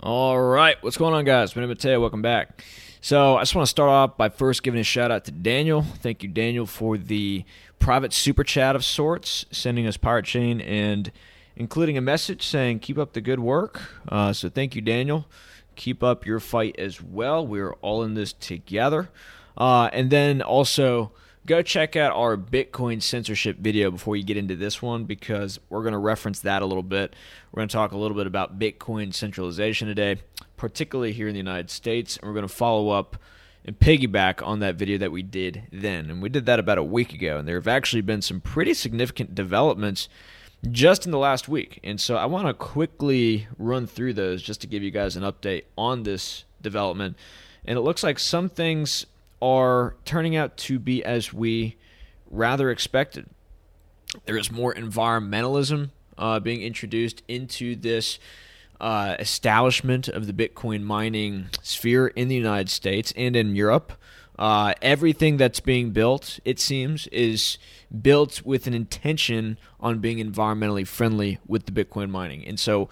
All right, what's going on, guys? My name is Matteo. Welcome back. So, I just want to start off by first giving a shout out to Daniel. Thank you, Daniel, for the private super chat of sorts, sending us Pirate Chain and including a message saying, Keep up the good work. Uh, so, thank you, Daniel. Keep up your fight as well. We're all in this together. Uh, and then also, go check out our Bitcoin censorship video before you get into this one because we're going to reference that a little bit. We're going to talk a little bit about Bitcoin centralization today, particularly here in the United States, and we're going to follow up and piggyback on that video that we did then. And we did that about a week ago, and there have actually been some pretty significant developments just in the last week. And so I want to quickly run through those just to give you guys an update on this development. And it looks like some things are turning out to be as we rather expected. There is more environmentalism uh, being introduced into this uh, establishment of the Bitcoin mining sphere in the United States and in Europe. Uh, everything that's being built, it seems, is built with an intention on being environmentally friendly with the Bitcoin mining. And so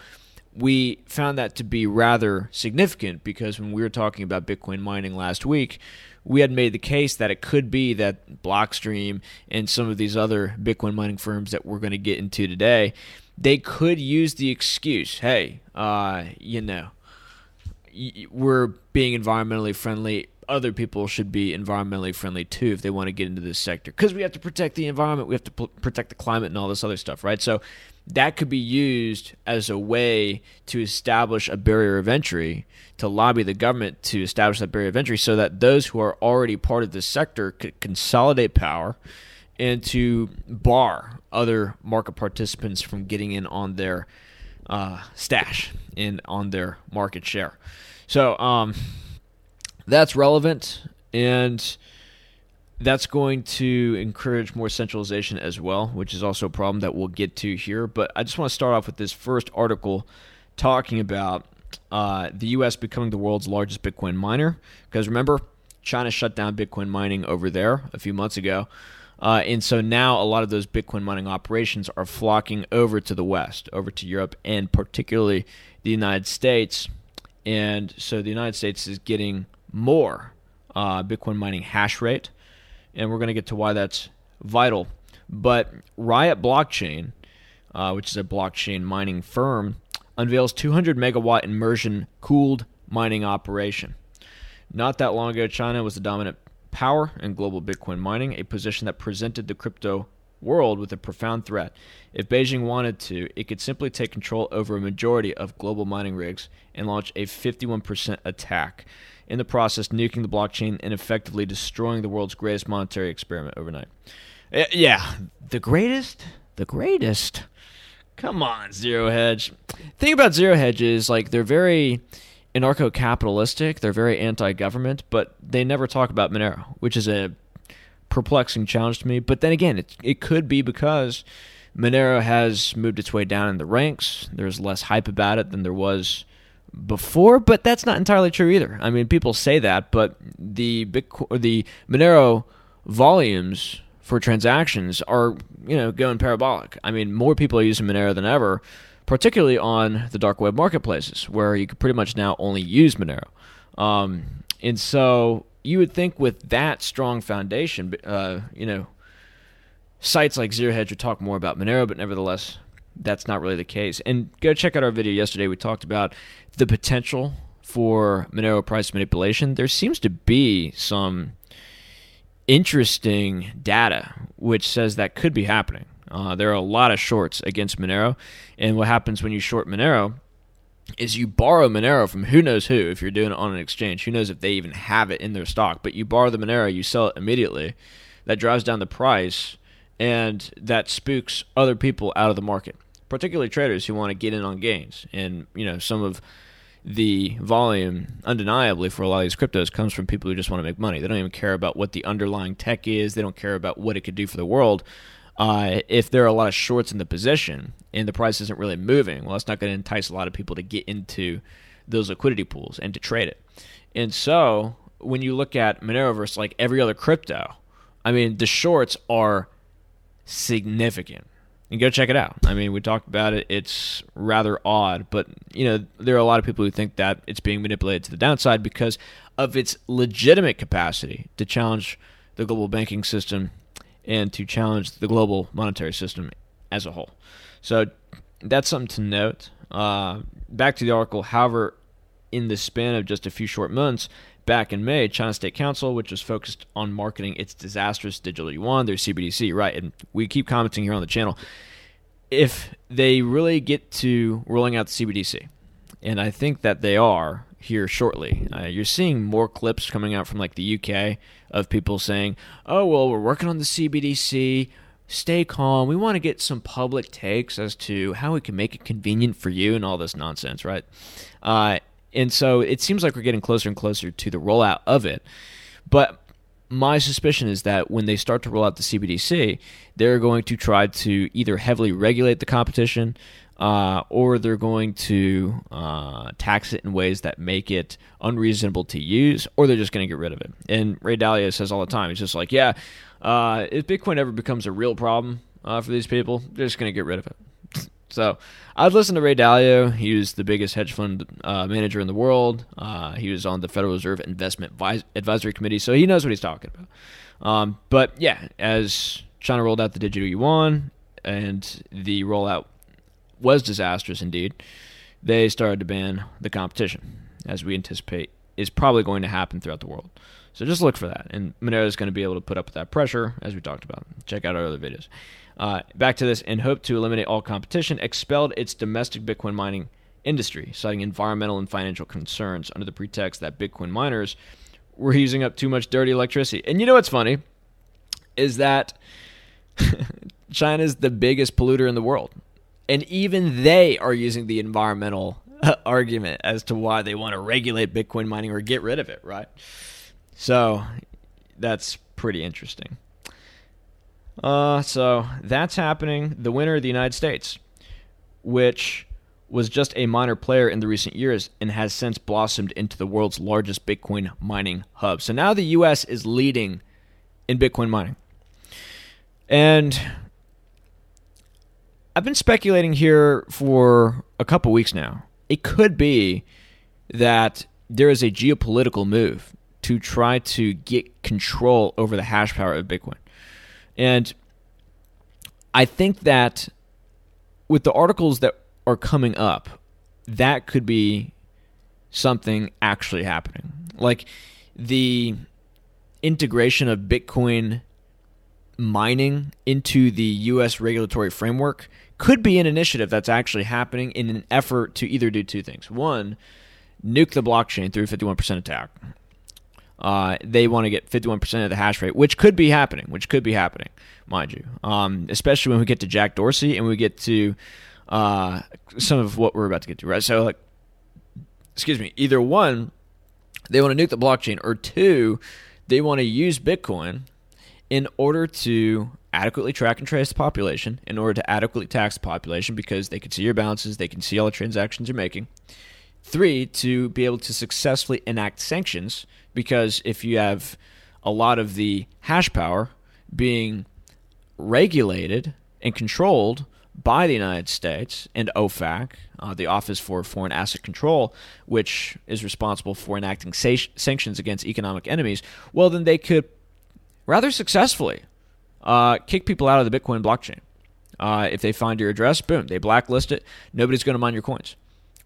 we found that to be rather significant because when we were talking about Bitcoin mining last week, we had made the case that it could be that Blockstream and some of these other Bitcoin mining firms that we're going to get into today, they could use the excuse, hey, uh, you know, we're being environmentally friendly. Other people should be environmentally friendly too if they want to get into this sector because we have to protect the environment, we have to p- protect the climate, and all this other stuff, right? So that could be used as a way to establish a barrier of entry, to lobby the government to establish that barrier of entry so that those who are already part of this sector could consolidate power and to bar other market participants from getting in on their uh, stash and on their market share. So um, that's relevant. And that's going to encourage more centralization as well, which is also a problem that we'll get to here. But I just want to start off with this first article talking about uh, the U.S. becoming the world's largest Bitcoin miner. Because remember, China shut down Bitcoin mining over there a few months ago. Uh, and so now a lot of those Bitcoin mining operations are flocking over to the West, over to Europe, and particularly the United States. And so the United States is getting more uh, Bitcoin mining hash rate and we're going to get to why that's vital. But Riot Blockchain, uh, which is a blockchain mining firm, unveils 200 megawatt immersion cooled mining operation. Not that long ago, China was the dominant power in global Bitcoin mining, a position that presented the crypto world with a profound threat. If Beijing wanted to, it could simply take control over a majority of global mining rigs and launch a 51% attack in the process nuking the blockchain and effectively destroying the world's greatest monetary experiment overnight. Yeah, the greatest? The greatest? Come on, Zero Hedge. Thing about Zero Hedge is like they're very anarcho capitalistic, they're very anti government, but they never talk about Monero, which is a perplexing challenge to me. But then again, it, it could be because Monero has moved its way down in the ranks. There's less hype about it than there was before, but that's not entirely true either. I mean, people say that, but the Bitcoin, the Monero volumes for transactions are you know going parabolic. I mean, more people are using Monero than ever, particularly on the dark web marketplaces where you can pretty much now only use Monero. Um, and so you would think with that strong foundation, uh, you know, sites like Zero Hedge would talk more about Monero, but nevertheless, that's not really the case. And go check out our video yesterday. We talked about the potential for Monero price manipulation. There seems to be some interesting data which says that could be happening. Uh, there are a lot of shorts against Monero, and what happens when you short Monero is you borrow Monero from who knows who if you're doing it on an exchange. Who knows if they even have it in their stock? But you borrow the Monero, you sell it immediately. That drives down the price, and that spooks other people out of the market particularly traders who want to get in on gains. And you know, some of the volume, undeniably, for a lot of these cryptos comes from people who just want to make money. They don't even care about what the underlying tech is. They don't care about what it could do for the world. Uh, if there are a lot of shorts in the position and the price isn't really moving, well, it's not going to entice a lot of people to get into those liquidity pools and to trade it. And so, when you look at Monero versus like every other crypto, I mean, the shorts are significant and go check it out. I mean, we talked about it. It's rather odd, but you know, there are a lot of people who think that it's being manipulated to the downside because of its legitimate capacity to challenge the global banking system and to challenge the global monetary system as a whole. So that's something to note. Uh, back to the article. However, in the span of just a few short months, back in May, China State Council, which was focused on marketing its disastrous digital yuan, their CBDC, right? And we keep commenting here on the channel. If they really get to rolling out the CBDC, and I think that they are here shortly, uh, you're seeing more clips coming out from like the UK of people saying, "Oh well, we're working on the CBDC." Stay calm. We want to get some public takes as to how we can make it convenient for you and all this nonsense, right? Uh, and so it seems like we're getting closer and closer to the rollout of it. But my suspicion is that when they start to roll out the CBDC, they're going to try to either heavily regulate the competition uh, or they're going to uh, tax it in ways that make it unreasonable to use, or they're just going to get rid of it. And Ray Dalio says all the time, he's just like, yeah, uh, if Bitcoin ever becomes a real problem uh, for these people, they're just going to get rid of it. So I'd listen to Ray Dalio. He was the biggest hedge fund uh, manager in the world. Uh, he was on the Federal Reserve Investment Advisory Committee, so he knows what he's talking about. Um, but yeah, as China rolled out the digital yuan and the rollout was disastrous indeed, they started to ban the competition, as we anticipate is probably going to happen throughout the world. So just look for that. And Monero is going to be able to put up with that pressure, as we talked about. Check out our other videos. Uh, back to this, in hope to eliminate all competition, expelled its domestic Bitcoin mining industry, citing environmental and financial concerns under the pretext that Bitcoin miners were using up too much dirty electricity. And you know what's funny? Is that China is the biggest polluter in the world. And even they are using the environmental argument as to why they want to regulate Bitcoin mining or get rid of it, right? So that's pretty interesting. Uh, so that's happening. The winner, of the United States, which was just a minor player in the recent years and has since blossomed into the world's largest Bitcoin mining hub. So now the U.S. is leading in Bitcoin mining. And I've been speculating here for a couple weeks now. It could be that there is a geopolitical move to try to get control over the hash power of Bitcoin. And I think that with the articles that are coming up, that could be something actually happening. Like the integration of Bitcoin mining into the US regulatory framework could be an initiative that's actually happening in an effort to either do two things. One, nuke the blockchain through 51% attack uh, they want to get 51% of the hash rate, which could be happening, which could be happening, mind you. Um, especially when we get to Jack Dorsey and we get to uh, some of what we're about to get to, right? So, like, excuse me, either one, they want to nuke the blockchain, or two, they want to use Bitcoin in order to adequately track and trace the population, in order to adequately tax the population because they can see your balances, they can see all the transactions you're making. Three, to be able to successfully enact sanctions because if you have a lot of the hash power being regulated and controlled by the United States and OFAC, uh, the Office for Foreign Asset Control, which is responsible for enacting sa- sanctions against economic enemies, well, then they could rather successfully uh, kick people out of the Bitcoin blockchain. Uh, if they find your address, boom, they blacklist it. Nobody's going to mine your coins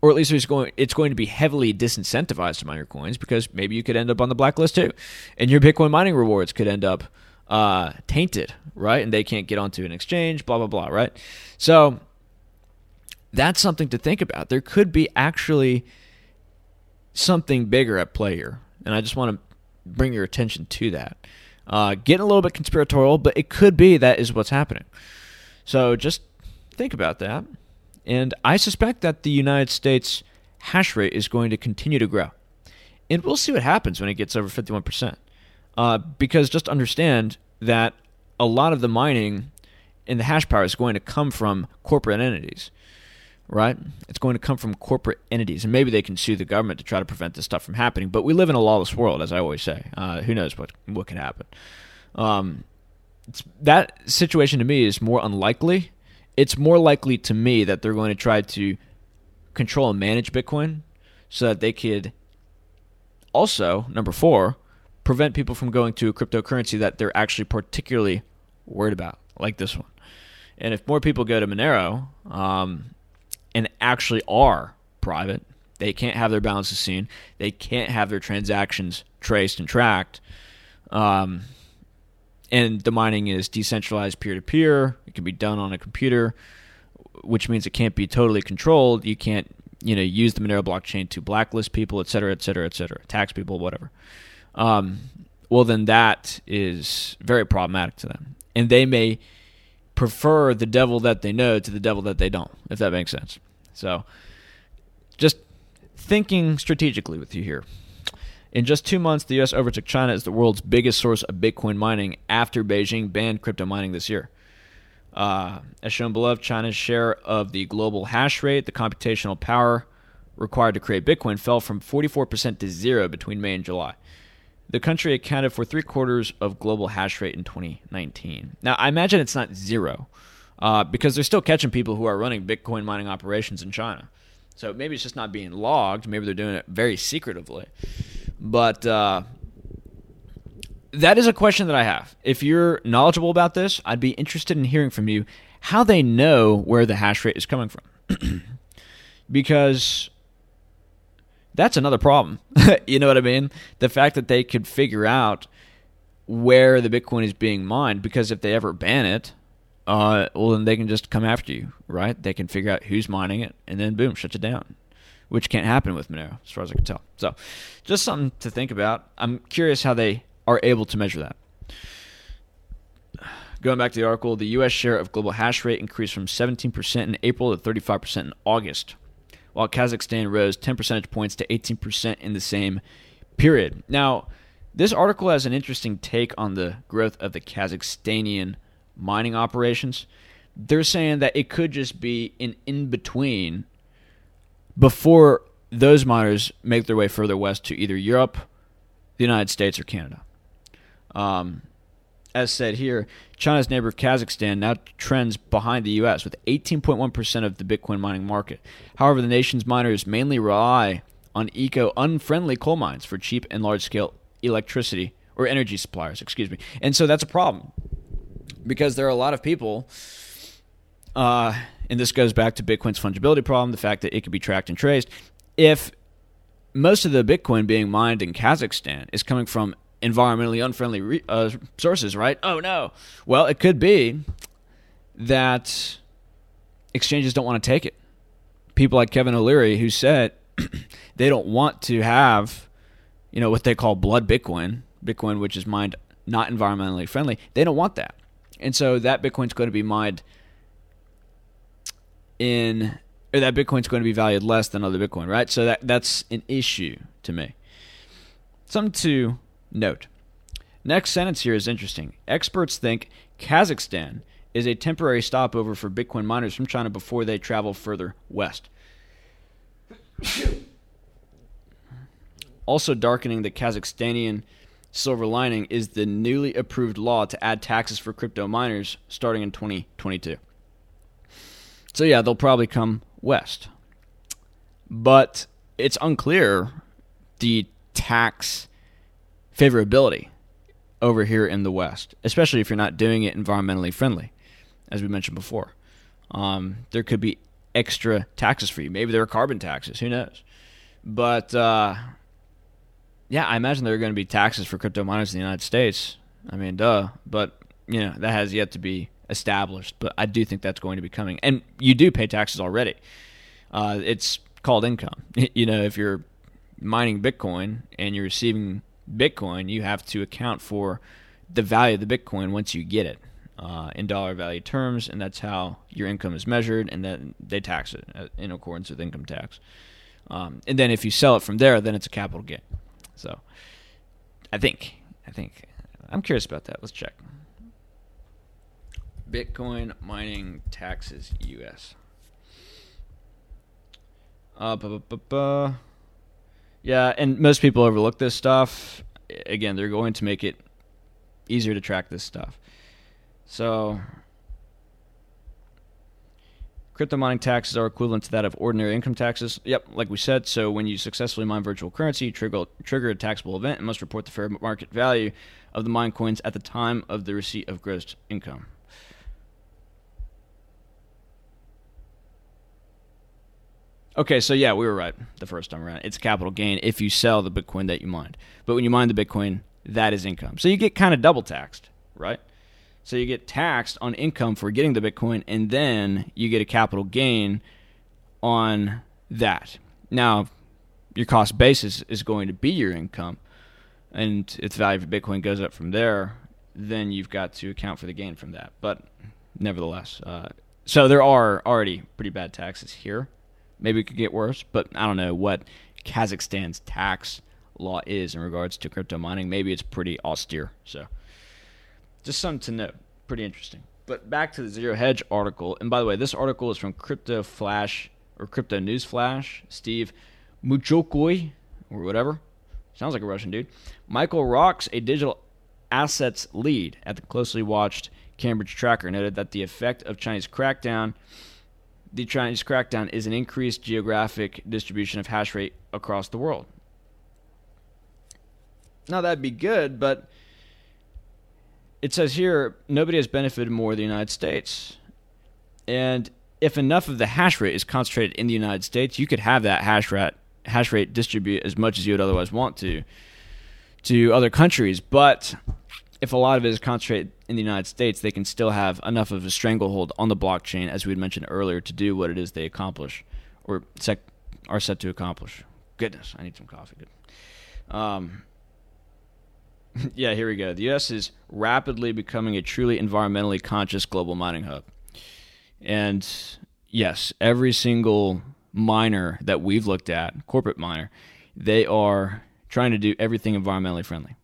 or at least it's going it's going to be heavily disincentivized to mine your coins because maybe you could end up on the blacklist too, and your Bitcoin mining rewards could end up uh, tainted, right? And they can't get onto an exchange, blah blah blah, right? So that's something to think about. There could be actually something bigger at play here, and I just want to bring your attention to that. Uh, getting a little bit conspiratorial, but it could be that is what's happening. So just think about that. And I suspect that the United States hash rate is going to continue to grow. And we'll see what happens when it gets over 51%. Uh, because just understand that a lot of the mining and the hash power is going to come from corporate entities, right? It's going to come from corporate entities. And maybe they can sue the government to try to prevent this stuff from happening. But we live in a lawless world, as I always say. Uh, who knows what, what could happen? Um, that situation to me is more unlikely it's more likely to me that they're going to try to control and manage Bitcoin so that they could also, number four, prevent people from going to a cryptocurrency that they're actually particularly worried about, like this one. And if more people go to Monero um, and actually are private, they can't have their balances seen, they can't have their transactions traced and tracked. Um, and the mining is decentralized peer to peer. It can be done on a computer, which means it can't be totally controlled. You can't, you know, use the Monero blockchain to blacklist people, et cetera, et cetera, et cetera, tax people, whatever. Um, well, then that is very problematic to them, and they may prefer the devil that they know to the devil that they don't, if that makes sense. So, just thinking strategically with you here. In just two months, the U.S. overtook China as the world's biggest source of Bitcoin mining after Beijing banned crypto mining this year. Uh, as shown below, China's share of the global hash rate, the computational power required to create Bitcoin, fell from 44% to zero between May and July. The country accounted for three quarters of global hash rate in 2019. Now, I imagine it's not zero uh, because they're still catching people who are running Bitcoin mining operations in China. So maybe it's just not being logged. Maybe they're doing it very secretively. But uh, that is a question that I have. If you're knowledgeable about this, I'd be interested in hearing from you how they know where the hash rate is coming from. because that's another problem. you know what I mean? The fact that they could figure out where the Bitcoin is being mined, because if they ever ban it, uh, well, then they can just come after you, right? They can figure out who's mining it, and then boom, shut it down which can't happen with Monero, as far as I can tell. So, just something to think about. I'm curious how they are able to measure that. Going back to the article, the U.S. share of global hash rate increased from 17% in April to 35% in August, while Kazakhstan rose 10 percentage points to 18% in the same period. Now, this article has an interesting take on the growth of the Kazakhstanian mining operations. They're saying that it could just be an in between before those miners make their way further west to either Europe, the United States, or Canada. Um, as said here, China's neighbor Kazakhstan now trends behind the U.S. with 18.1% of the Bitcoin mining market. However, the nation's miners mainly rely on eco-unfriendly coal mines for cheap and large-scale electricity or energy suppliers. Excuse me, and so that's a problem because there are a lot of people. Uh, and this goes back to Bitcoin's fungibility problem, the fact that it can be tracked and traced. If most of the Bitcoin being mined in Kazakhstan is coming from environmentally unfriendly re- uh, sources, right? Oh no. Well, it could be that exchanges don't want to take it. People like Kevin O'Leary, who said they don't want to have, you know, what they call blood Bitcoin, Bitcoin which is mined not environmentally friendly. They don't want that, and so that Bitcoin's going to be mined in or that Bitcoin's going to be valued less than other Bitcoin, right? So that that's an issue to me. Something to note. Next sentence here is interesting. Experts think Kazakhstan is a temporary stopover for Bitcoin miners from China before they travel further west. also darkening the Kazakhstanian silver lining is the newly approved law to add taxes for crypto miners starting in 2022. So yeah, they'll probably come west. But it's unclear the tax favorability over here in the west, especially if you're not doing it environmentally friendly, as we mentioned before. Um, there could be extra taxes for you. Maybe there are carbon taxes. Who knows? But uh, yeah, I imagine there are going to be taxes for crypto miners in the United States. I mean, duh. But you know that has yet to be established, but I do think that's going to be coming. And you do pay taxes already. Uh, it's called income. You know, if you're mining Bitcoin and you're receiving Bitcoin, you have to account for the value of the Bitcoin once you get it uh, in dollar value terms, and that's how your income is measured, and then they tax it uh, in accordance with income tax. Um, and then if you sell it from there, then it's a capital gain. So, I think, I think, I'm curious about that. Let's check. Bitcoin mining taxes US. Uh, yeah, and most people overlook this stuff. Again, they're going to make it easier to track this stuff. So, Crypto mining taxes are equivalent to that of ordinary income taxes. Yep, like we said. So when you successfully mine virtual currency, you trigger, trigger a taxable event and must report the fair market value of the mined coins at the time of the receipt of gross income. Okay, so yeah, we were right the first time around. It's capital gain if you sell the Bitcoin that you mined. But when you mine the Bitcoin, that is income. So you get kind of double taxed, right? So you get taxed on income for getting the Bitcoin, and then you get a capital gain on that. Now, your cost basis is going to be your income, and if the value of Bitcoin goes up from there, then you've got to account for the gain from that. But nevertheless, uh, so there are already pretty bad taxes here. Maybe it could get worse, but I don't know what Kazakhstan's tax law is in regards to crypto mining. Maybe it's pretty austere. So just something to note. Pretty interesting. But back to the Zero Hedge article. And by the way, this article is from Crypto Flash or Crypto News Flash. Steve Muchokoy or whatever. Sounds like a Russian dude. Michael Rocks, a digital assets lead at the closely watched Cambridge Tracker, noted that the effect of Chinese crackdown, the Chinese crackdown, is an increased geographic distribution of hash rate across the world. Now that'd be good, but it says here nobody has benefited more than the United States. And if enough of the hash rate is concentrated in the United States, you could have that hash rate hash rate distribute as much as you would otherwise want to to other countries. But if a lot of it is concentrated in the United States, they can still have enough of a stranglehold on the blockchain, as we had mentioned earlier, to do what it is they accomplish or sec- are set to accomplish. Goodness, I need some coffee. Good. Um, yeah, here we go. The U.S. is rapidly becoming a truly environmentally conscious global mining hub. And yes, every single miner that we've looked at, corporate miner, they are trying to do everything environmentally friendly.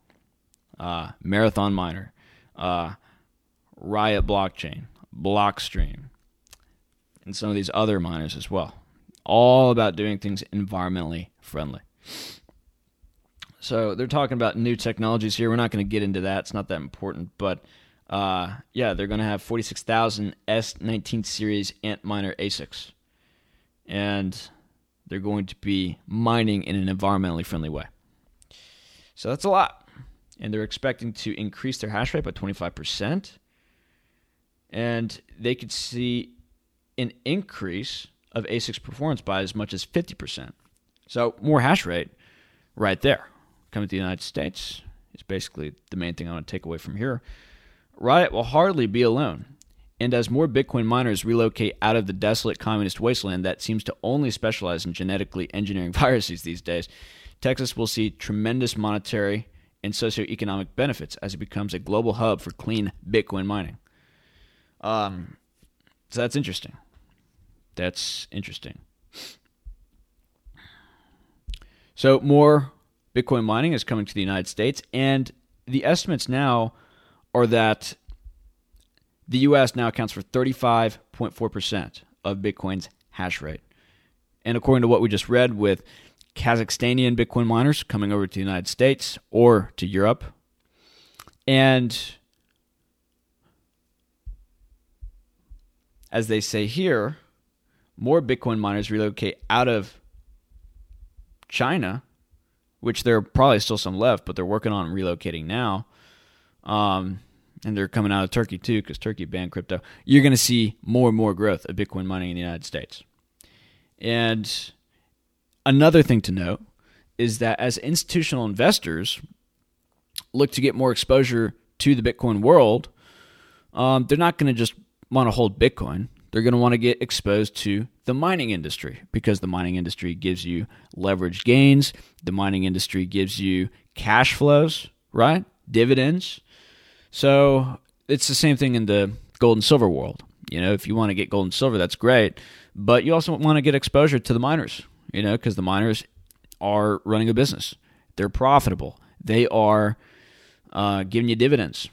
Uh, Marathon Miner, uh, Riot Blockchain, Blockstream, and some of these other miners as well. All about doing things environmentally friendly. So they're talking about new technologies here. We're not going to get into that. It's not that important. But uh, yeah, they're going to have 46,000 S19 series Antminer ASICs. And they're going to be mining in an environmentally friendly way. So that's a lot. And they're expecting to increase their hash rate by 25%. And they could see an increase of ASIC's performance by as much as 50%. So more hash rate right there coming to the United States is basically the main thing I want to take away from here. Riot will hardly be alone. And as more Bitcoin miners relocate out of the desolate communist wasteland that seems to only specialize in genetically engineering viruses these days, Texas will see tremendous monetary and socioeconomic benefits as it becomes a global hub for clean Bitcoin mining. Um, so that's interesting. That's interesting. So more Bitcoin mining is coming to the United States, and the estimates now are that the U.S. now accounts for 35.4% of Bitcoin's hash rate. And according to what we just read with Kazakhstanian Bitcoin miners coming over to the United States or to Europe, and as they say here, more Bitcoin miners relocate out of China which there are probably still some left, but they're working on relocating now. Um, and they're coming out of Turkey too, because Turkey banned crypto. You're going to see more and more growth of Bitcoin mining in the United States. And another thing to note is that as institutional investors look to get more exposure to the Bitcoin world, um, they're not going to just want to hold Bitcoin they're going to want to get exposed to the mining industry because the mining industry gives you leverage gains. The mining industry gives you cash flows, right? Dividends. So it's the same thing in the gold and silver world. You know, if you want to get gold and silver, that's great. But you also want to get exposure to the miners, you know, because the miners are running a business. They're profitable. They are uh, giving you dividends.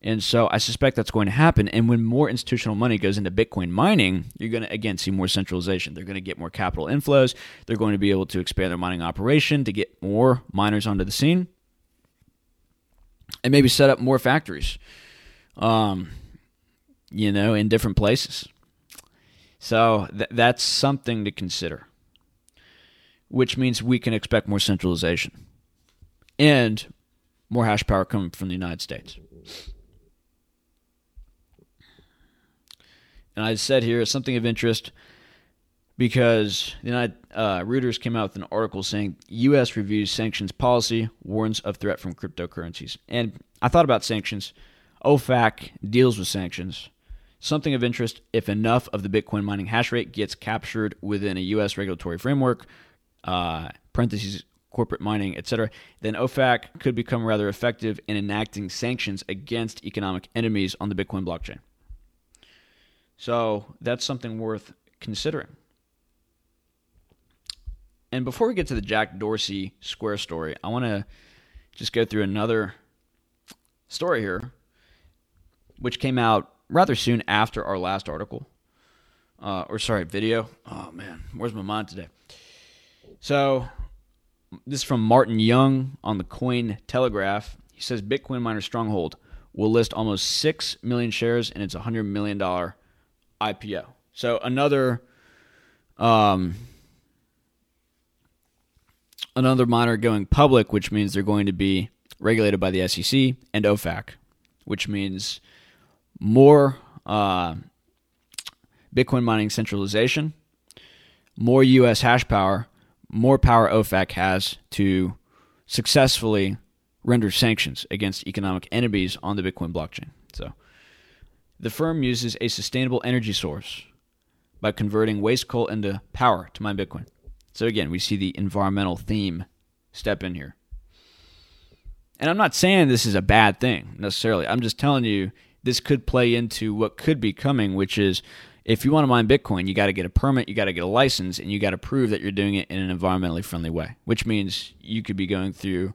And so I suspect that's going to happen. And when more institutional money goes into Bitcoin mining, you're going to, again, see more centralization. They're going to get more capital inflows. They're going to be able to expand their mining operation to get more miners onto the scene and maybe set up more factories, um, you know, in different places. So th- that's something to consider, which means we can expect more centralization and more hash power coming from the United States. And I said here something of interest because the United uh, Reuters came out with an article saying U.S. reviews sanctions policy, warns of threat from cryptocurrencies. And I thought about sanctions. OFAC deals with sanctions. Something of interest if enough of the Bitcoin mining hash rate gets captured within a U.S. regulatory framework, uh, parentheses, corporate mining, etc., then OFAC could become rather effective in enacting sanctions against economic enemies on the Bitcoin blockchain. So that's something worth considering. And before we get to the Jack Dorsey Square story, I want to just go through another story here, which came out rather soon after our last article, uh, or sorry, video. Oh man, where's my mind today? So this is from Martin Young on the Cointelegraph. He says Bitcoin miner Stronghold will list almost six million shares in its $100 million IPO. So another um, another miner going public, which means they're going to be regulated by the SEC and OFAC, which means more uh, Bitcoin mining centralization, more U.S. hash power, more power OFAC has to successfully render sanctions against economic enemies on the Bitcoin blockchain. So the firm uses a sustainable energy source by converting waste coal into power to mine Bitcoin. So again, we see the environmental theme step in here. And I'm not saying this is a bad thing necessarily. I'm just telling you this could play into what could be coming, which is if you want to mine Bitcoin, you got to get a permit, you got to get a license, and you got to prove that you're doing it in an environmentally friendly way, which means you could be going through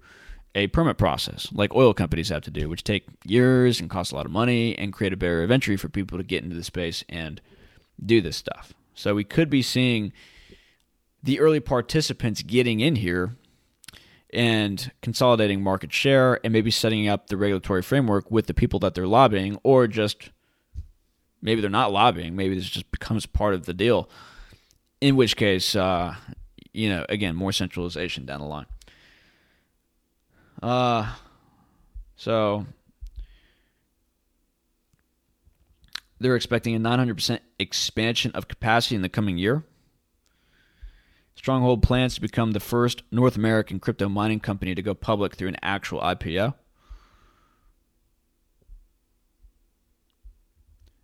a permit process like oil companies have to do, which take years and cost a lot of money and create a barrier of entry for people to get into the space and do this stuff. So we could be seeing the early participants getting in here and consolidating market share and maybe setting up the regulatory framework with the people that they're lobbying or just Maybe they're not lobbying. Maybe this just becomes part of the deal. In which case, uh, you know, again, more centralization down the line. Uh, so they're expecting a 900% expansion of capacity in the coming year. Stronghold plans to become the first North American crypto mining company to go public through an actual IPO.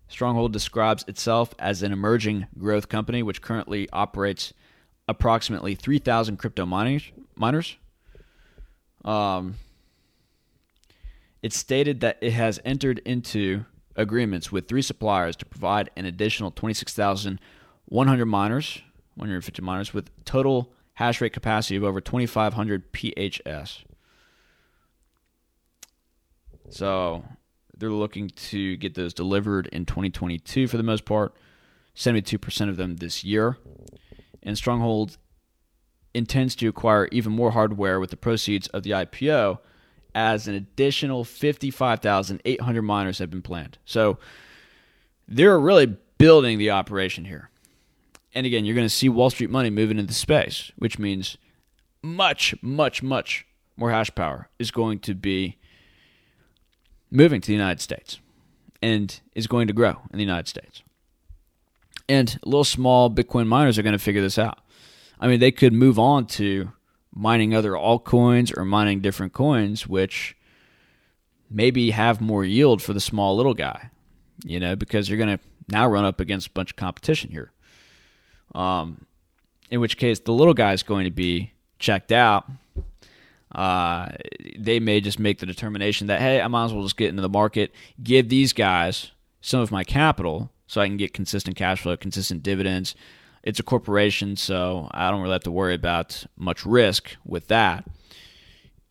Stronghold describes itself as an emerging growth company which currently operates approximately 3,000 crypto miners. miners. Um, it's stated that it has entered into agreements with three suppliers to provide an additional 26,100 miners, 150 miners, with total hash rate capacity of over 2,500 PHS. So they're looking to get those delivered in 2022 for the most part, 72% of them this year. And Stronghold intends to acquire even more hardware with the proceeds of the IPO as an additional 55,800 miners have been planned. So they're really building the operation here. And again, you're going to see Wall Street money moving into the space, which means much, much, much more hash power is going to be moving to the United States and is going to grow in the United States. And little small Bitcoin miners are going to figure this out. I mean, they could move on to mining other altcoins or mining different coins, which maybe have more yield for the small little guy, you know, because you're going to now run up against a bunch of competition here. Um, in which case, the little guy is going to be checked out uh, they may just make the determination that hey, I might as well just get into the market, give these guys some of my capital so I can get consistent cash flow, consistent dividends. It's a corporation, so I don't really have to worry about much risk with that.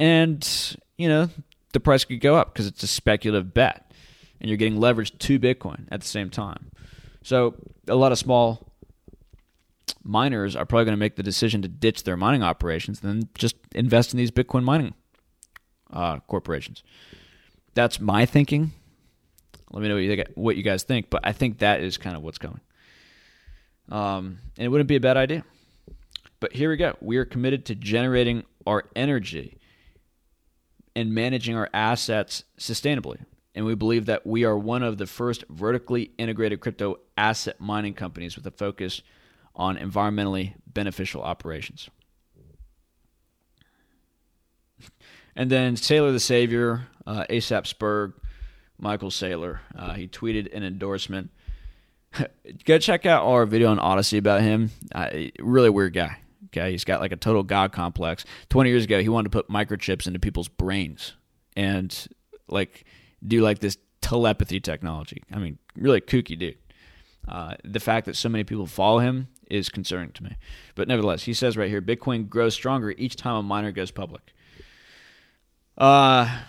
And you know, the price could go up because it's a speculative bet, and you're getting leverage to Bitcoin at the same time. So a lot of small miners are probably going to make the decision to ditch their mining operations and then just invest in these Bitcoin mining uh, corporations. That's my thinking. Let me know what you, think, what you guys think, but I think that is kind of what's coming. Um, and it wouldn't be a bad idea. But here we go. We are committed to generating our energy and managing our assets sustainably. And we believe that we are one of the first vertically integrated crypto asset mining companies with a focus on environmentally beneficial operations. And then Saylor the Savior, uh, ASAP Spurg, Michael Saylor, uh, he tweeted an endorsement. Go check out our video on Odysee about him. Uh, really weird guy. Okay, he's got like a total god complex. Twenty years ago, he wanted to put microchips into people's brains and like do like this telepathy technology. I mean, really kooky dude. Uh, the fact that so many people follow him is concerning to me. But nevertheless, he says right here Bitcoin grows stronger each time a miner goes public. Uh,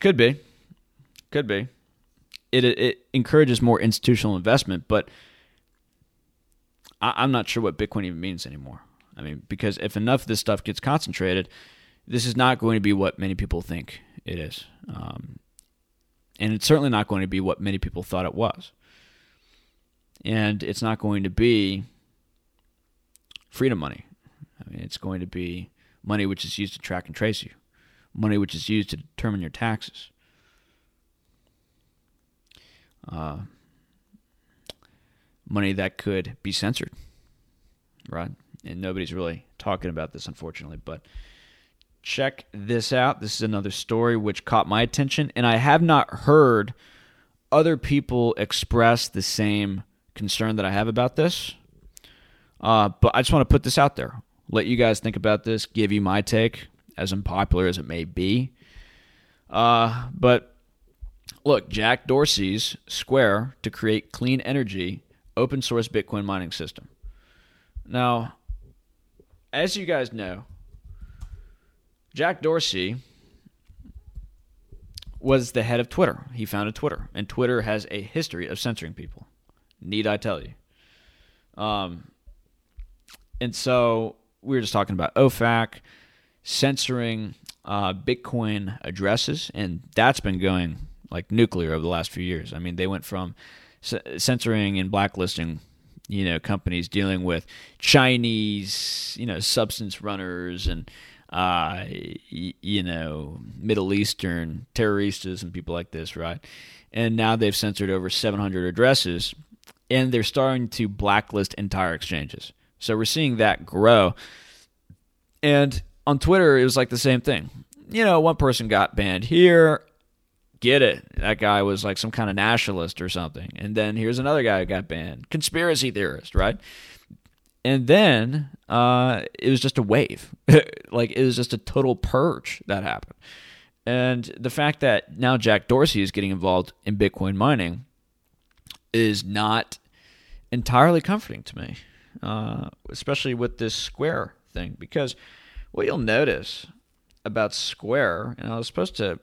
could be. Could be. It, it encourages more institutional investment, but I, I'm not sure what Bitcoin even means anymore. I mean, because if enough of this stuff gets concentrated, this is not going to be what many people think it is. Um, and it's certainly not going to be what many people thought it was. And it's not going to be freedom money. I mean, it's going to be money which is used to track and trace you, money which is used to determine your taxes. Uh, money that could be censored, right? And nobody's really talking about this, unfortunately. But check this out. This is another story which caught my attention, and I have not heard other people express the same concern that I have about this. Uh, but I just want to put this out there. Let you guys think about this, give you my take, as unpopular as it may be. Uh, but look, Jack Dorsey's Square to create clean energy open source Bitcoin mining system. Now, as you guys know, Jack Dorsey was the head of Twitter. He founded Twitter, and Twitter has a history of censoring people. Need I tell you? Um, and so we were just talking about OFAC censoring uh, Bitcoin addresses, and that's been going like nuclear over the last few years. I mean, they went from censoring and blacklisting, you know, companies dealing with Chinese, you know, substance runners and uh, you know, Middle Eastern terroristas and people like this, right? And now they've censored over 700 addresses, and they're starting to blacklist entire exchanges. So we're seeing that grow. And on Twitter, it was like the same thing. You know, one person got banned here. Get it. That guy was like some kind of nationalist or something. And then here's another guy who got banned. Conspiracy theorist, right? And then uh, it was just a wave. like it was just a total purge that happened. And the fact that now Jack Dorsey is getting involved in Bitcoin mining is not entirely comforting to me uh, especially with this Square thing, because what you'll notice about Square, and I was supposed to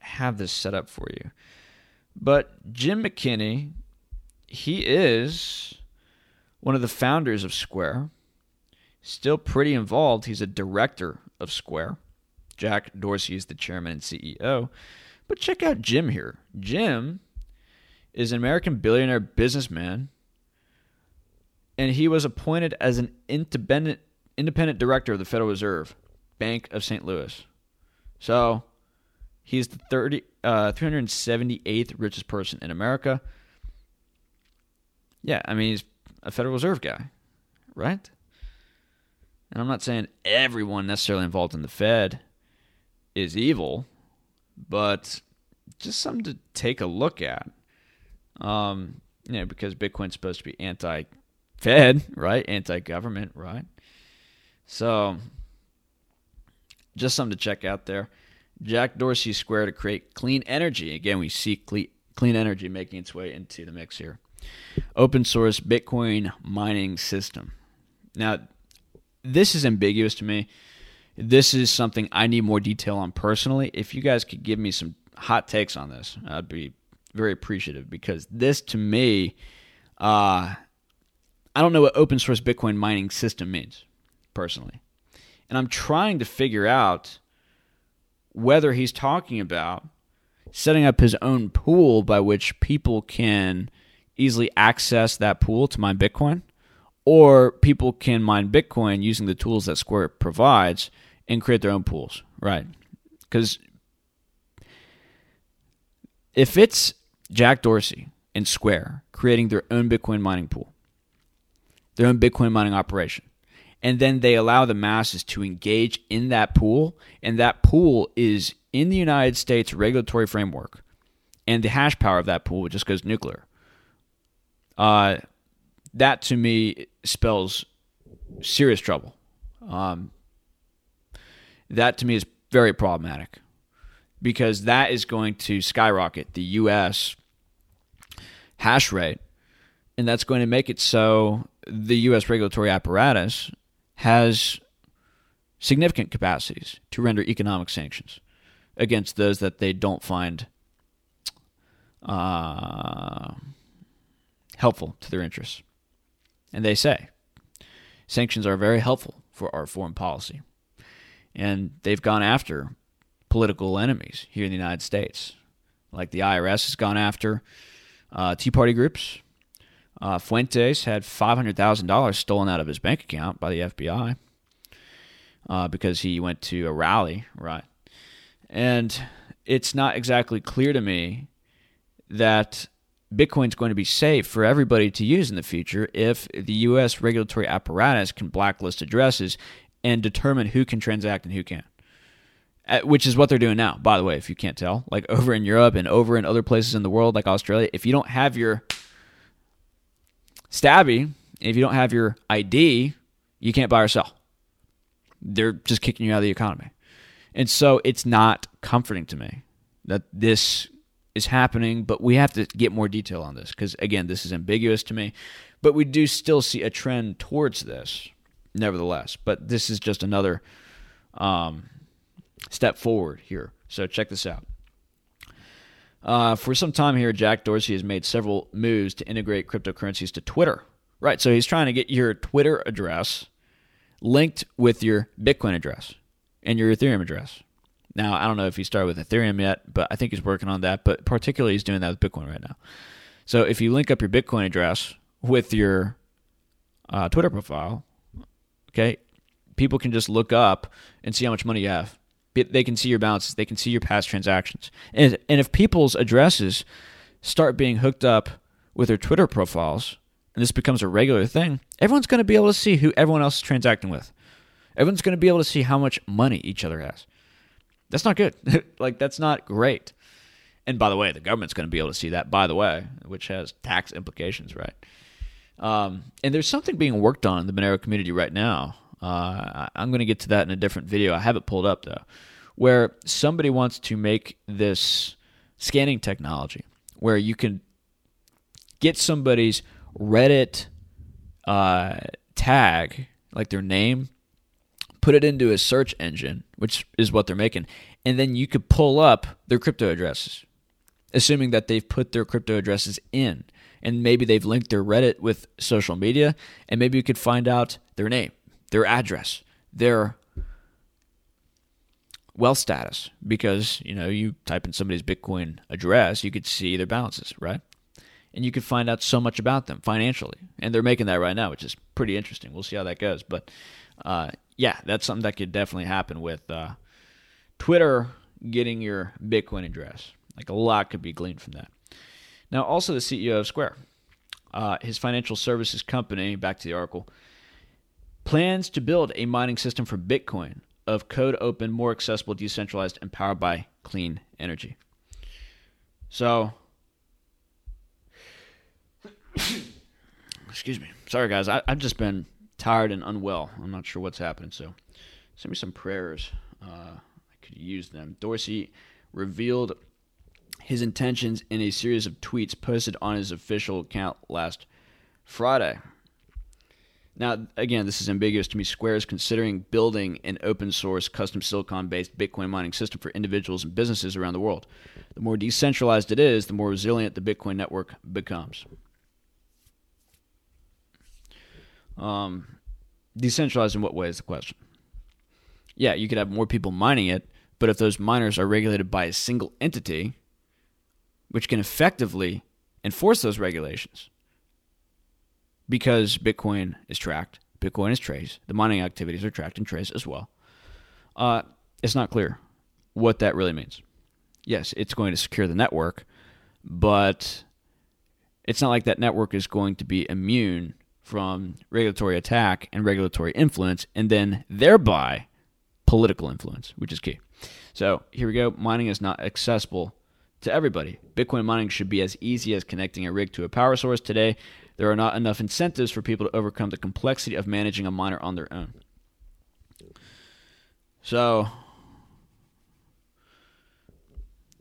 have this set up for you, but Jim McKelvey, he is one of the founders of Square, still pretty involved. He's a director of Square. Jack Dorsey is the chairman and CEO. But check out Jim here. Jim is an American billionaire businessman and he was appointed as an independent independent director of the Federal Reserve Bank of St. Louis. So he's the 30, uh, 378th richest person in America. Yeah, I mean, he's a Federal Reserve guy, right? And I'm not saying everyone necessarily involved in the Fed is evil, but just something to take a look at. Um, you know, because Bitcoin's supposed to be anti Fed, right? Anti government, right? So, just something to check out there. Jack Dorsey Square to create clean energy. Again, we see clean energy making its way into the mix here. Open source Bitcoin mining system. Now, this is ambiguous to me. This is something I need more detail on personally. If you guys could give me some hot takes on this, I'd be very appreciative because this to me uh, I don't know what open source Bitcoin mining system means, personally. And I'm trying to figure out whether he's talking about setting up his own pool by which people can easily access that pool to mine Bitcoin, or people can mine Bitcoin using the tools that Square provides and create their own pools, right? Because if it's Jack Dorsey and Square creating their own Bitcoin mining pool, their own Bitcoin mining operation, and then they allow the masses to engage in that pool, and that pool is in the United States regulatory framework, and the hash power of that pool just goes nuclear. Uh, that to me spells serious trouble. Um, that to me is very problematic because that is going to skyrocket the U.S. hash rate, and that's going to make it so the U.S. regulatory apparatus has significant capacities to render economic sanctions against those that they don't find uh, helpful to their interests. And they say sanctions are very helpful for our foreign policy. And they've gone after political enemies here in the United States. Like the IRS has gone after uh, Tea Party groups, uh, Fuentes had $500,000 stolen out of his bank account by the FBI uh, because he went to a rally, right? And it's not exactly clear to me that Bitcoin's going to be safe for everybody to use in the future if the U.S. regulatory apparatus can blacklist addresses and determine who can transact and who can't. Uh, which is what they're doing now, by the way, if you can't tell. Like over in Europe and over in other places in the world, like Australia, if you don't have your Stabby, if you don't have your ID, you can't buy or sell. They're just kicking you out of the economy. And so it's not comforting to me that this is happening, but we have to get more detail on this because, again, this is ambiguous to me. But we do still see a trend towards this, nevertheless. But this is just another um, step forward here. So check this out. Uh, for some time here, Jack Dorsey has made several moves to integrate cryptocurrencies to Twitter. Right, so he's trying to get your Twitter address linked with your Bitcoin address and your Ethereum address. Now, I don't know if he started with Ethereum yet, but I think he's working on that. But particularly, he's doing that with Bitcoin right now. So if you link up your Bitcoin address with your uh, Twitter profile, okay, people can just look up and see how much money you have they can see your balances, they can see your past transactions. And, and if people's addresses start being hooked up with their Twitter profiles, and this becomes a regular thing, everyone's going to be able to see who everyone else is transacting with. Everyone's going to be able to see how much money each other has. That's not good. like, that's not great. And by the way, the government's going to be able to see that, by the way, which has tax implications, right? Um, and there's something being worked on in the Monero community right now uh, I'm going to get to that in a different video. I have it pulled up though, where somebody wants to make this scanning technology where you can get somebody's Reddit uh, tag, like their name, put it into a search engine, which is what they're making, and then you could pull up their crypto addresses, assuming that they've put their crypto addresses in. And maybe they've linked their Reddit with social media, and maybe you could find out their name their address, their wealth status, because you know you type in somebody's Bitcoin address, you could see their balances, right? And you could find out so much about them financially, and they're making that right now, which is pretty interesting. We'll see how that goes, but uh, yeah, that's something that could definitely happen with uh, Twitter getting your Bitcoin address. Like a lot could be gleaned from that. Now, also the CEO of Square, uh, his financial services company, back to the article, plans to build a mining system for Bitcoin of code open, more accessible, decentralized, and powered by clean energy. So, excuse me. Sorry, guys. I, have just been tired and unwell. I'm not sure what's happening. So, send me some prayers. Uh, I could use them. Dorsey revealed his intentions in a series of tweets posted on his official account last Friday. Now, again, this is ambiguous to me. Square is considering building an open source, custom silicon based Bitcoin mining system for individuals and businesses around the world. The more decentralized it is, the more resilient the Bitcoin network becomes. Um, decentralized in what way is the question? Yeah, you could have more people mining it, but if those miners are regulated by a single entity, which can effectively enforce those regulations, because Bitcoin is tracked, Bitcoin is traced, the mining activities are tracked and traced as well. Uh, it's not clear what that really means. Yes, it's going to secure the network, but it's not like that network is going to be immune from regulatory attack and regulatory influence, and then thereby political influence, which is key. So here we go. Mining is not accessible to everybody. Bitcoin mining should be as easy as connecting a rig to a power source. Today, there are not enough incentives for people to overcome the complexity of managing a miner on their own. So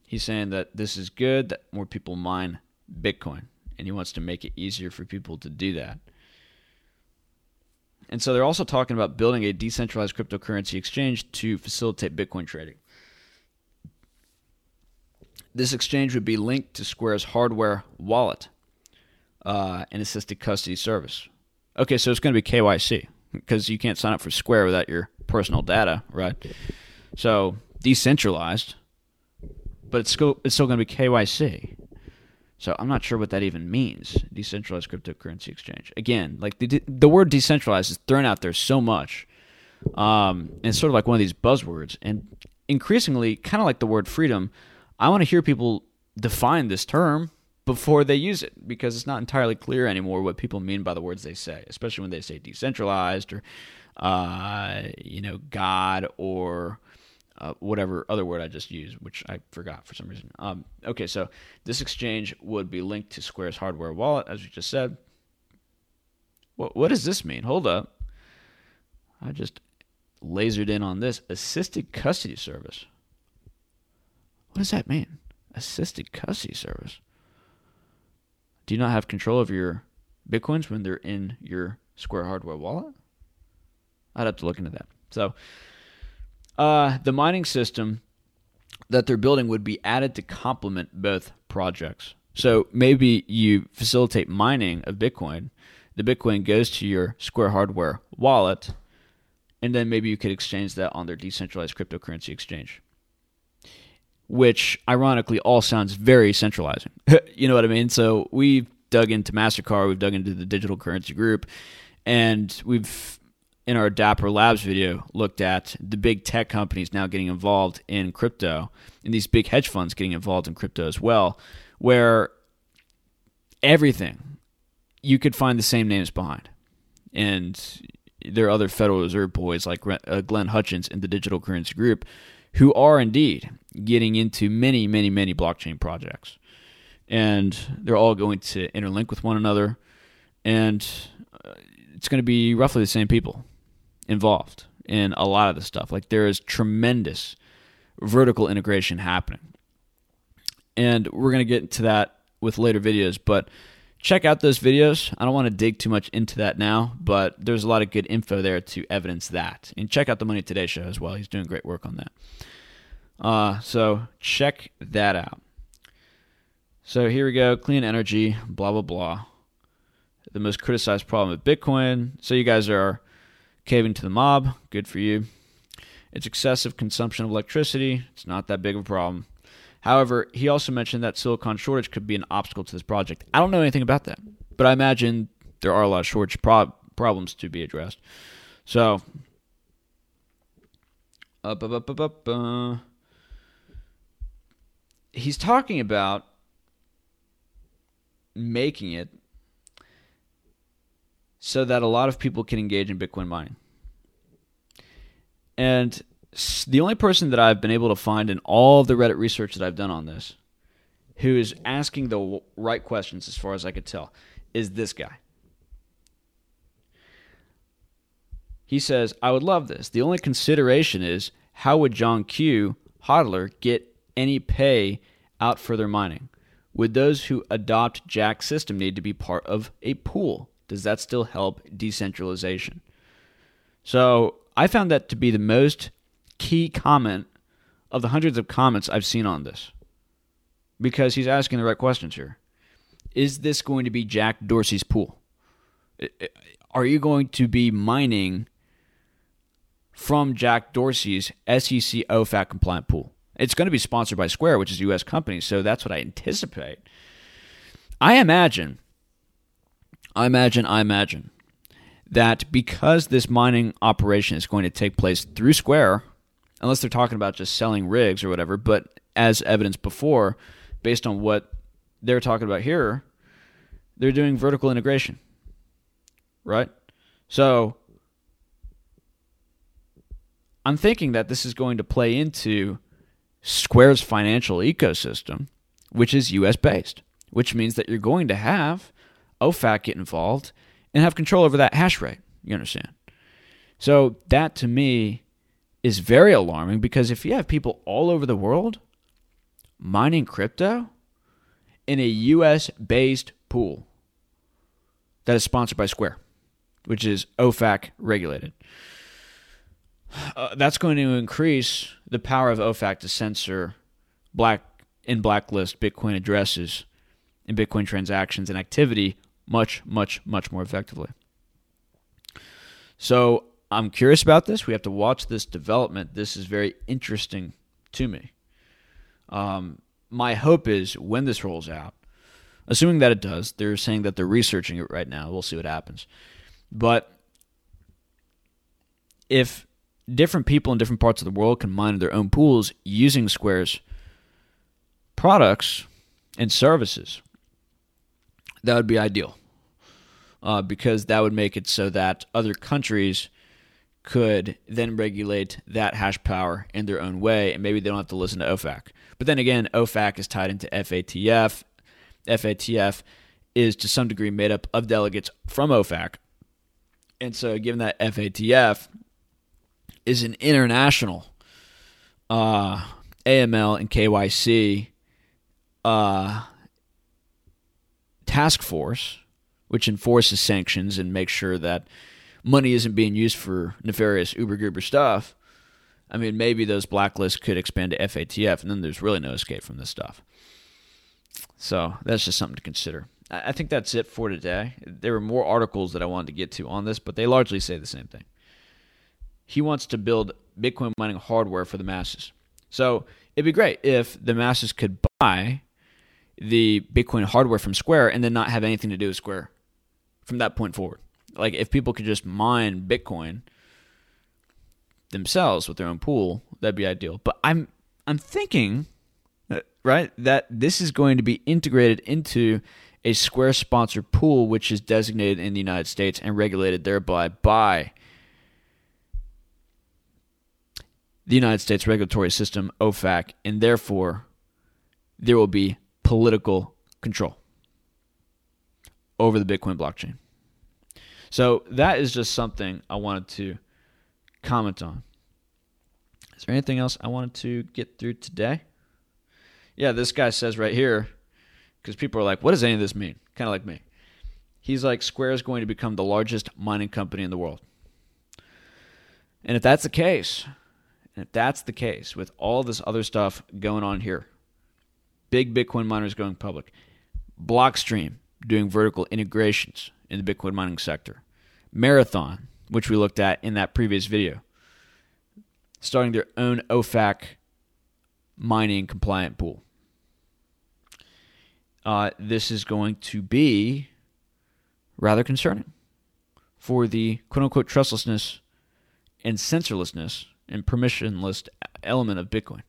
he's saying that this is good that more people mine Bitcoin, and he wants to make it easier for people to do that. And so they're also talking about building a decentralized cryptocurrency exchange to facilitate Bitcoin trading. This exchange would be linked to Square's hardware wallet uh, and assisted custody service. Okay, so it's going to be KYC because you can't sign up for Square without your personal data, right? So decentralized, but it's still it's still going to be KYC. So I'm not sure what that even means. Decentralized cryptocurrency exchange. Again, like the the word decentralized is thrown out there so much, um, and it's sort of like one of these buzzwords. And increasingly, kind of like the word freedom, I want to hear people define this term before they use it because it's not entirely clear anymore what people mean by the words they say, especially when they say decentralized or, uh, you know, God or uh, whatever other word I just used, which I forgot for some reason. Um, okay, so this exchange would be linked to Square's hardware wallet, as we just said. What, what does this mean? Hold up. I just lasered in on this assisted custody service. What does that mean? Assisted custody service. Do you not have control of your bitcoins when they're in your Square hardware wallet? I'd have to look into that. So, uh, the mining system that they're building would be added to complement both projects. So maybe you facilitate mining of Bitcoin. The Bitcoin goes to your Square hardware wallet, and then maybe you could exchange that on their decentralized cryptocurrency exchange which ironically all sounds very centralizing. you know what I mean? So we've dug into MasterCard, we've dug into the digital currency group, and we've in our Dapper Labs video looked at the big tech companies now getting involved in crypto and these big hedge funds getting involved in crypto as well, where everything you could find the same names behind. And there are other Federal Reserve boys like uh, Glenn Hutchins in the digital currency group who are indeed getting into many, many, many blockchain projects. And they're all going to interlink with one another. And uh, it's going to be roughly the same people involved in a lot of the stuff. Like there is tremendous vertical integration happening. And we're going to get into that with later videos, but check out those videos. I don't want to dig too much into that now, but there's a lot of good info there to evidence that. And check out the Money Today show as well. He's doing great work on that. Uh, so check that out. So here we go. Clean energy, blah, blah, blah. The most criticized problem with Bitcoin. So you guys are caving to the mob. Good for you. It's excessive consumption of electricity. It's not that big of a problem. However, he also mentioned that silicon shortage could be an obstacle to this project. I don't know anything about that, but I imagine there are a lot of shortage problems to be addressed. So. Uh, he's talking about making it so that a lot of people can engage in Bitcoin mining. And the only person that I've been able to find in all the Reddit research that I've done on this who is asking the right questions, as far as I could tell, is this guy. He says, I would love this. The only consideration is how would John Q. Hodler get any pay out for their mining? Would those who adopt Jack's system need to be part of a pool? Does that still help decentralization? So I found that to be the most key comment of the hundreds of comments I've seen on this because he's asking the right questions here. Is this going to be Jack Dorsey's pool? Are you going to be mining from Jack Dorsey's SEC OFAC compliant pool? It's going to be sponsored by Square, which is a U.S. company, so that's what I anticipate. I imagine I imagine, I imagine that because this mining operation is going to take place through Square, unless they're talking about just selling rigs or whatever, but as evidenced before, based on what they're talking about here, they're doing vertical integration. Right? So I'm thinking that this is going to play into Square's financial ecosystem, which is US based, which means that you're going to have OFAC get involved and have control over that hash rate. You understand? So that to me is very alarming because if you have people all over the world mining crypto in a US based pool that is sponsored by Square, which is OFAC regulated. Uh, that's going to increase the power of OFAC to censor black and blacklist Bitcoin addresses and Bitcoin transactions and activity much, much, much more effectively. So I'm curious about this. We have to watch this development. This is very interesting to me. Um, my hope is when this rolls out, assuming that it does, they're saying that they're researching it right now. We'll see what happens. But if different people in different parts of the world can mine their own pools using Square's products and services, that would be ideal. Uh, because that would make it so that other countries could then regulate that hash power in their own way, and maybe they don't have to listen to OFAC. But then again, OFAC is tied into FATF. FATF is to some degree made up of delegates from OFAC. And so, given that FATF is an international uh, AML and KYC uh, task force, which enforces sanctions and makes sure that money isn't being used for nefarious uber goober stuff. I mean, maybe those blacklists could expand to FATF, and then there's really no escape from this stuff. So that's just something to consider. I think that's it for today. There were more articles that I wanted to get to on this, but they largely say the same thing he wants to build Bitcoin mining hardware for the masses. So it'd be great if the masses could buy the Bitcoin hardware from Square and then not have anything to do with Square from that point forward. Like if people could just mine Bitcoin themselves with their own pool, that'd be ideal. But I'm I'm thinking uh, right that this is going to be integrated into a Square sponsored pool which is designated in the United States and regulated thereby by the United States regulatory system, OFAC, and therefore there will be political control over the Bitcoin blockchain. So that is just something I wanted to comment on. Is there anything else I wanted to get through today? Yeah, this guy says right here, because people are like, what does any of this mean? Kind of like me. He's like, Square is going to become the largest mining company in the world. And if that's the case, and if that's the case, with all this other stuff going on here, big Bitcoin miners going public, Blockstream doing vertical integrations in the Bitcoin mining sector, Marathon, which we looked at in that previous video, starting their own OFAC mining compliant pool. Uh, this is going to be rather concerning for the quote unquote trustlessness and censorlessness and permissionless element of Bitcoin,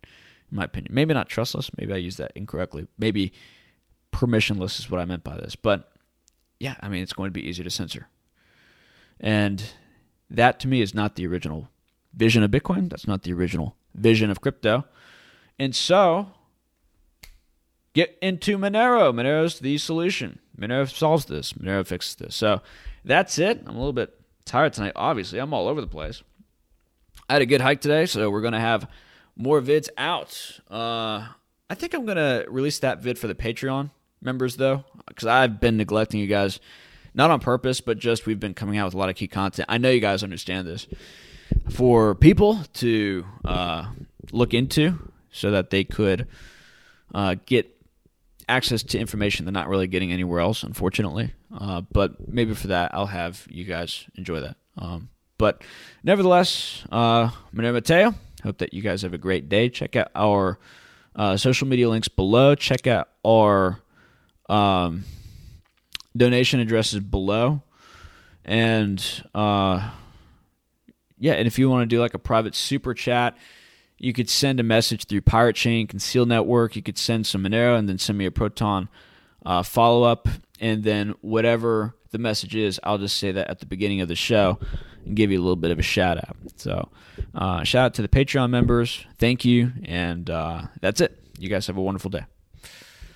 in my opinion. Maybe not trustless. Maybe I used that incorrectly. Maybe permissionless is what I meant by this. But yeah, I mean, it's going to be easy to censor. And that to me is not the original vision of Bitcoin. That's not the original vision of crypto. And so get into Monero. Monero's the solution. Monero solves this. Monero fixes this. So that's it. I'm a little bit tired tonight. Obviously, I'm all over the place. I had a good hike today, so we're gonna have more vids out. Uh, I think I'm gonna release that vid for the Patreon members though, because I've been neglecting you guys, not on purpose, but just we've been coming out with a lot of key content. I know you guys understand this for people to uh, look into, so that they could uh, get access to information they're not really getting anywhere else, unfortunately. Uh, but maybe for that, I'll have you guys enjoy that. Um, but nevertheless, uh, my name is Matteo. Hope that you guys have a great day. Check out our uh, social media links below. Check out our um, donation address is below, and uh, yeah, and if you want to do like a private super chat, you could send a message through Pirate Chain Conceal Network. You could send some Monero and then send me a Proton uh, follow up, and then whatever the message is, I'll just say that at the beginning of the show and give you a little bit of a shout out. So, uh, shout out to the Patreon members. Thank you, and uh, that's it. You guys have a wonderful day.